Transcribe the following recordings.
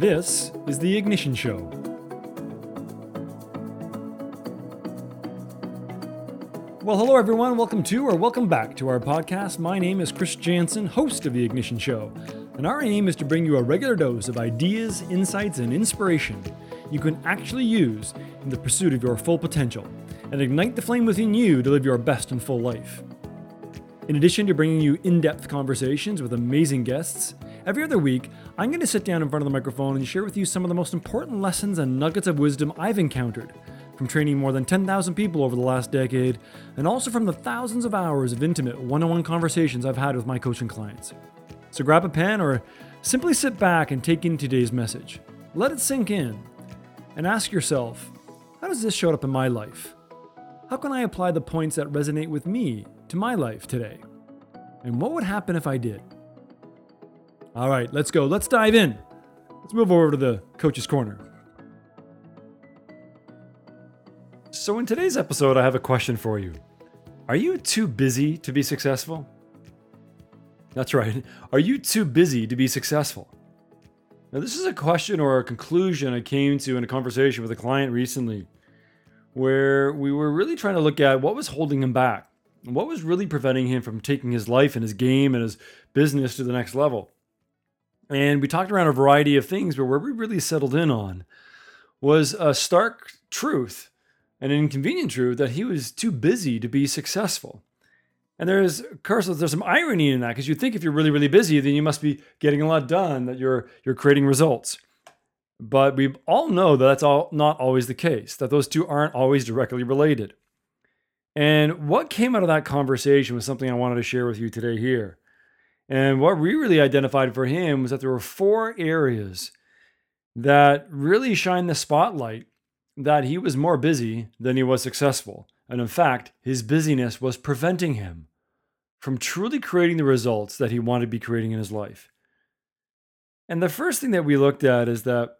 This is The Ignition Show. Well, hello everyone. Welcome to or welcome back to our podcast. My name is Chris Jansen, host of The Ignition Show, and our aim is to bring you a regular dose of ideas, insights, and inspiration you can actually use in the pursuit of your full potential and ignite the flame within you to live your best and full life. In addition to bringing you in depth conversations with amazing guests, every other week I'm going to sit down in front of the microphone and share with you some of the most important lessons and nuggets of wisdom I've encountered from training more than 10,000 people over the last decade, and also from the thousands of hours of intimate one on one conversations I've had with my coaching clients. So grab a pen or simply sit back and take in today's message. Let it sink in and ask yourself how does this show up in my life? How can I apply the points that resonate with me to my life today? And what would happen if I did? All right, let's go. Let's dive in. Let's move over to the coach's corner. So, in today's episode, I have a question for you. Are you too busy to be successful? That's right. Are you too busy to be successful? Now, this is a question or a conclusion I came to in a conversation with a client recently where we were really trying to look at what was holding him back and what was really preventing him from taking his life and his game and his business to the next level. And we talked around a variety of things, but where we really settled in on was a stark truth, an inconvenient truth that he was too busy to be successful. And there's, of course, there's some irony in that because you think if you're really, really busy, then you must be getting a lot done, that you're you're creating results. But we all know that that's all not always the case, that those two aren't always directly related. And what came out of that conversation was something I wanted to share with you today here. And what we really identified for him was that there were four areas that really shined the spotlight that he was more busy than he was successful. And in fact, his busyness was preventing him from truly creating the results that he wanted to be creating in his life. And the first thing that we looked at is that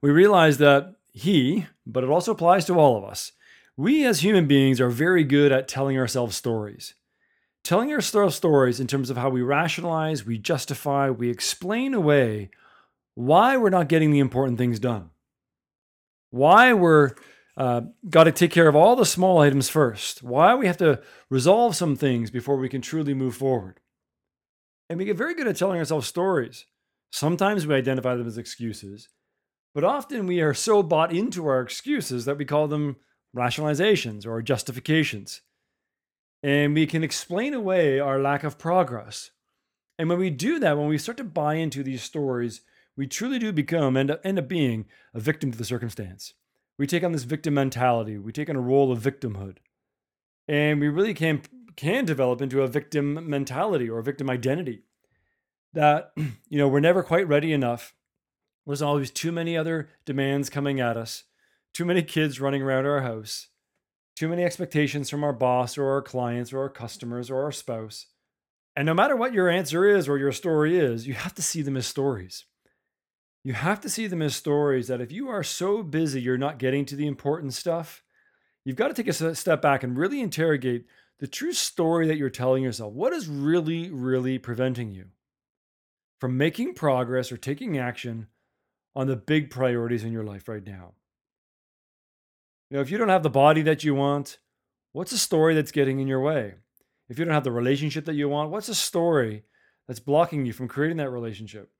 we realized that he, but it also applies to all of us, we as human beings are very good at telling ourselves stories. Telling ourselves stories in terms of how we rationalize, we justify, we explain away why we're not getting the important things done. Why we're uh, got to take care of all the small items first. Why we have to resolve some things before we can truly move forward. And we get very good at telling ourselves stories. Sometimes we identify them as excuses, but often we are so bought into our excuses that we call them rationalizations or justifications. And we can explain away our lack of progress. And when we do that, when we start to buy into these stories, we truly do become, end up, end up being, a victim to the circumstance. We take on this victim mentality. We take on a role of victimhood. And we really can, can develop into a victim mentality or a victim identity that, you know, we're never quite ready enough. There's always too many other demands coming at us, too many kids running around our house, too many expectations from our boss or our clients or our customers or our spouse. And no matter what your answer is or your story is, you have to see them as stories. You have to see them as stories that if you are so busy you're not getting to the important stuff, you've got to take a step back and really interrogate the true story that you're telling yourself. What is really, really preventing you from making progress or taking action on the big priorities in your life right now? You know, if you don't have the body that you want, what's a story that's getting in your way? If you don't have the relationship that you want, what's a story that's blocking you from creating that relationship?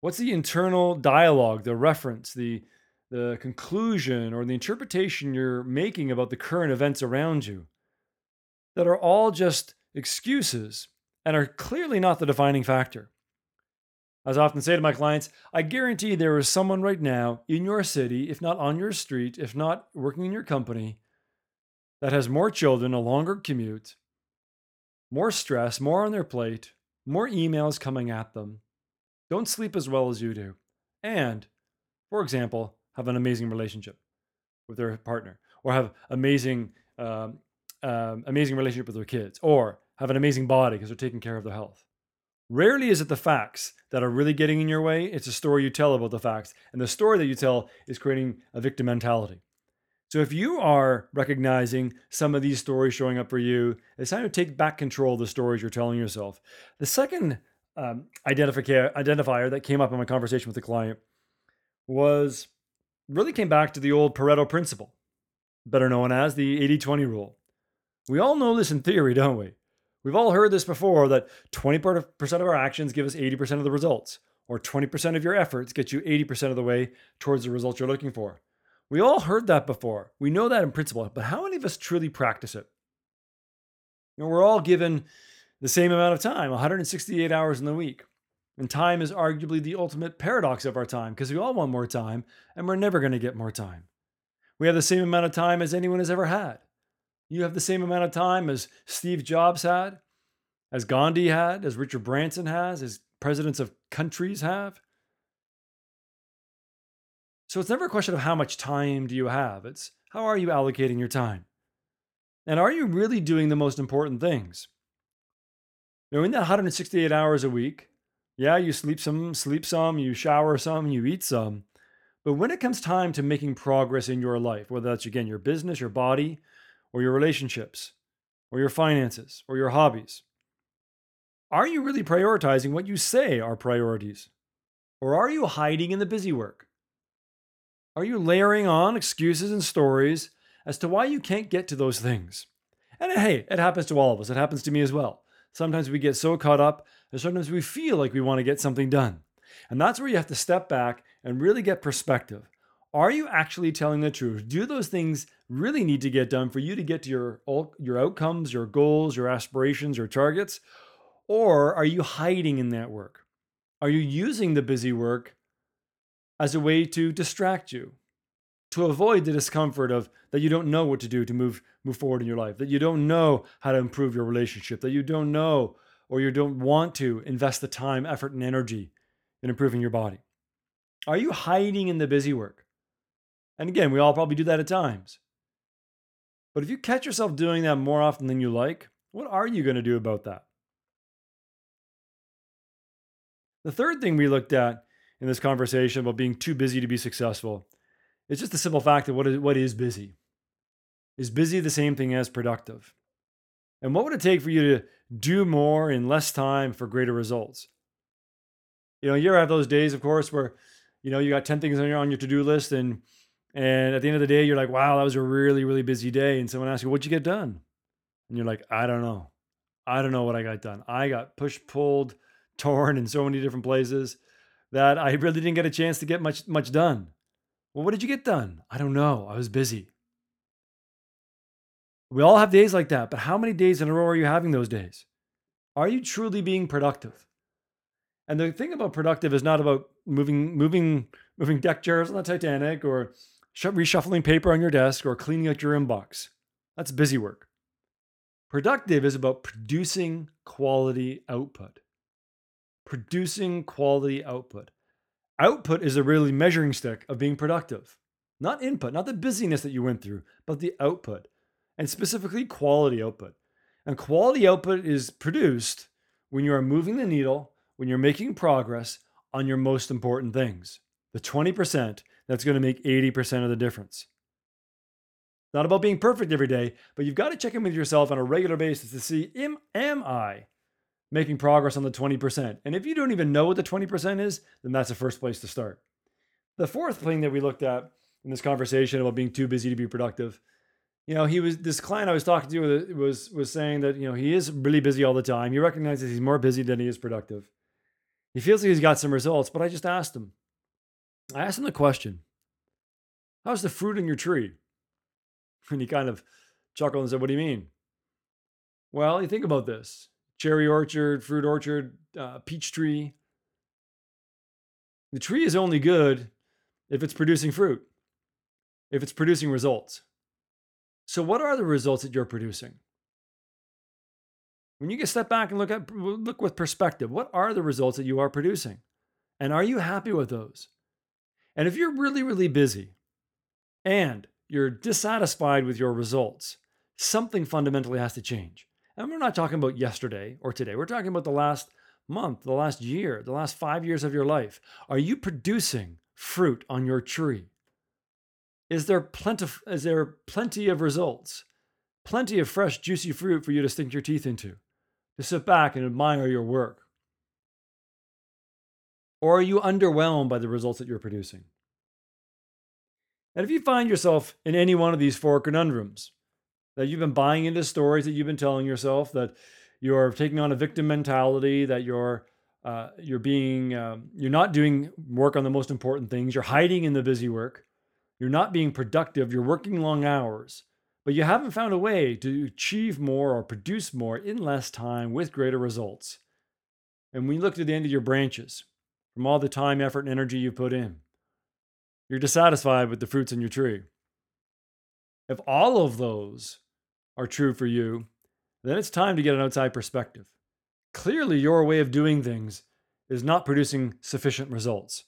What's the internal dialogue, the reference, the the conclusion or the interpretation you're making about the current events around you that are all just excuses and are clearly not the defining factor. As I often say to my clients, I guarantee there is someone right now in your city, if not on your street, if not working in your company, that has more children, a longer commute, more stress, more on their plate, more emails coming at them, don't sleep as well as you do, and, for example, have an amazing relationship with their partner, or have amazing, um, um, amazing relationship with their kids, or have an amazing body because they're taking care of their health. Rarely is it the facts that are really getting in your way. It's a story you tell about the facts. And the story that you tell is creating a victim mentality. So if you are recognizing some of these stories showing up for you, it's time to take back control of the stories you're telling yourself. The second um, identifier identifier that came up in my conversation with the client was really came back to the old Pareto principle, better known as the 80 20 rule. We all know this in theory, don't we? We've all heard this before that 20% of our actions give us 80% of the results, or 20% of your efforts get you 80% of the way towards the results you're looking for. We all heard that before. We know that in principle, but how many of us truly practice it? You know, we're all given the same amount of time, 168 hours in the week. And time is arguably the ultimate paradox of our time because we all want more time and we're never going to get more time. We have the same amount of time as anyone has ever had. You have the same amount of time as Steve Jobs had, as Gandhi had, as Richard Branson has, as presidents of countries have. So it's never a question of how much time do you have, it's how are you allocating your time? And are you really doing the most important things? You in that 168 hours a week, yeah, you sleep some, sleep some, you shower some, you eat some. But when it comes time to making progress in your life, whether that's again your business, your body, or your relationships, or your finances, or your hobbies, are you really prioritizing what you say are priorities? Or are you hiding in the busy work? Are you layering on excuses and stories as to why you can't get to those things? And uh, hey, it happens to all of us. It happens to me as well. Sometimes we get so caught up, and sometimes we feel like we want to get something done. And that's where you have to step back and really get perspective. Are you actually telling the truth? Do those things really need to get done for you to get to your, your outcomes, your goals, your aspirations, your targets? Or are you hiding in that work? Are you using the busy work as a way to distract you? to avoid the discomfort of that you don't know what to do to move move forward in your life, that you don't know how to improve your relationship, that you don't know or you don't want to invest the time, effort, and energy in improving your body? Are you hiding in the busy work? And again, we all probably do that at times. But if you catch yourself doing that more often than you like, what are you going to do about that? The third thing we looked at in this conversation about being too busy to be successful is just the simple fact that what is, what is busy? Is busy the same thing as productive? And what would it take for you to do more in less time for greater results? You know, you ever have those days, of course, where you know you got 10 things on your on your to-do list and and at the end of the day you're like, wow, that was a really, really busy day. And someone asks you, what'd you get done? And you're like, I don't know. I don't know what I got done. I got pushed, pulled, torn in so many different places that I really didn't get a chance to get much much done. Well, what did you get done? I don't know. I was busy. We all have days like that, but how many days in a row are you having those days? Are you truly being productive? And the thing about productive is not about moving, moving, moving deck chairs on the Titanic or reshuffling paper on your desk or cleaning out your inbox. That's busy work. Productive is about producing quality output. Producing quality output. Output is a really measuring stick of being productive. Not input, not the busyness that you went through, but the output, and specifically quality output. And quality output is produced when you are moving the needle, when you're making progress on your most important things. The 20% that's going to make 80% of the difference. Not about being perfect every day, but you've got to check in with yourself on a regular basis to see am, am I making progress on the 20%. And if you don't even know what the 20% is, then that's the first place to start. The fourth thing that we looked at in this conversation about being too busy to be productive, you know, he was this client I was talking to was was saying that, you know, he is really busy all the time. He recognizes he's more busy than he is productive. He feels like he's got some results, but I just asked him. I asked him the question, How's the fruit in your tree? And he kind of chuckled and said, What do you mean? Well, you think about this cherry orchard, fruit orchard, uh, peach tree. The tree is only good if it's producing fruit, if it's producing results. So, what are the results that you're producing? When you get step back and look at look with perspective, what are the results that you are producing? And are you happy with those? And if you're really, really busy and you're dissatisfied with your results, something fundamentally has to change. And we're not talking about yesterday or today. We're talking about the last month, the last year, the last five years of your life. Are you producing fruit on your tree? Is there plenty, is there plenty of results? Plenty of fresh, juicy fruit for you to sink your teeth into, to sit back and admire your work? Or are you underwhelmed by the results that you're producing? And if you find yourself in any one of these four conundrums, that you've been buying into stories that you've been telling yourself, that you're taking on a victim mentality, that you're uh, you're being um, you're not doing work on the most important things, you're hiding in the busy work, you're not being productive, you're working long hours, but you haven't found a way to achieve more or produce more in less time with greater results. And when you look to the end of your branches, from all the time, effort, and energy you put in, you're dissatisfied with the fruits in your tree. If all of those are true for you, then it's time to get an outside perspective. Clearly, your way of doing things is not producing sufficient results.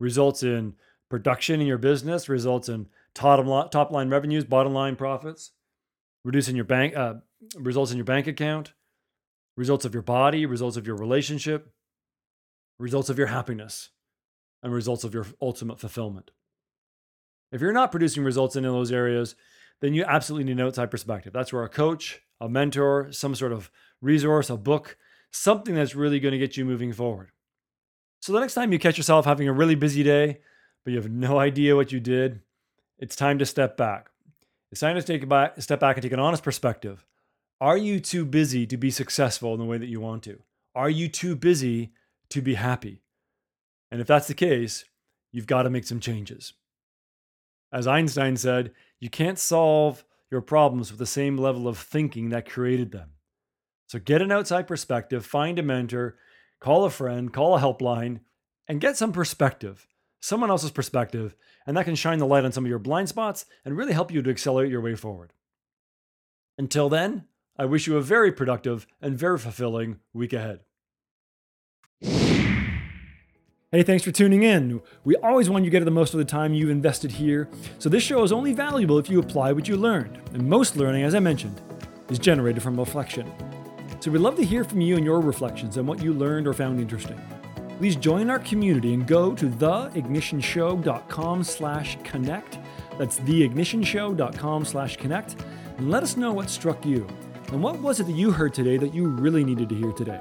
Results in production in your business, results in top, top line revenues, bottom line profits, reducing your bank, uh, results in your bank account, results of your body, results of your relationship, results of your happiness, and results of your ultimate fulfillment. If you're not producing results in those areas, then you absolutely need an outside perspective. That's where a coach, a mentor, some sort of resource, a book, something that's really going to get you moving forward. So the next time you catch yourself having a really busy day, but you have no idea what you did, it's time to step back. It's time to take a back, step back and take an honest perspective. Are you too busy to be successful in the way that you want to? Are you too busy to be happy? And if that's the case, you've got to make some changes. As Einstein said, you can't solve your problems with the same level of thinking that created them. So get an outside perspective, find a mentor, call a friend, call a helpline, and get some perspective, someone else's perspective, and that can shine the light on some of your blind spots and really help you to accelerate your way forward. Until then, I wish you a very productive and very fulfilling week ahead. Hey, thanks for tuning in. We always want you to get the most of the time you've invested here, so this show is only valuable if you apply what you learned. And most learning, as I mentioned, is generated from reflection. So we'd love to hear from you and your reflections on what you learned or found interesting. Please join our community and go to theignitionshow.com slash connect. That's theignitionshow.com slash connect. And let us know what struck you. And what was it that you heard today that you really needed to hear today?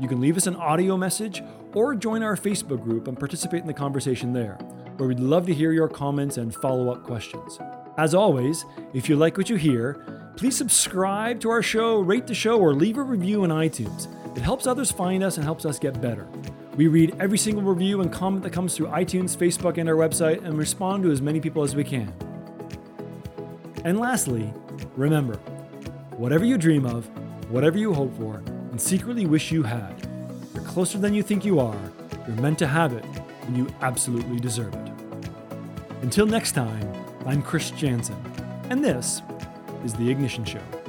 You can leave us an audio message or join our Facebook group and participate in the conversation there, where we'd love to hear your comments and follow up questions. As always, if you like what you hear, please subscribe to our show, rate the show, or leave a review in iTunes. It helps others find us and helps us get better. We read every single review and comment that comes through iTunes, Facebook, and our website and respond to as many people as we can. And lastly, remember whatever you dream of, whatever you hope for, and secretly wish you had, You're closer than you think you are, you're meant to have it, and you absolutely deserve it. Until next time, I'm Chris Jansen, and this is The Ignition Show.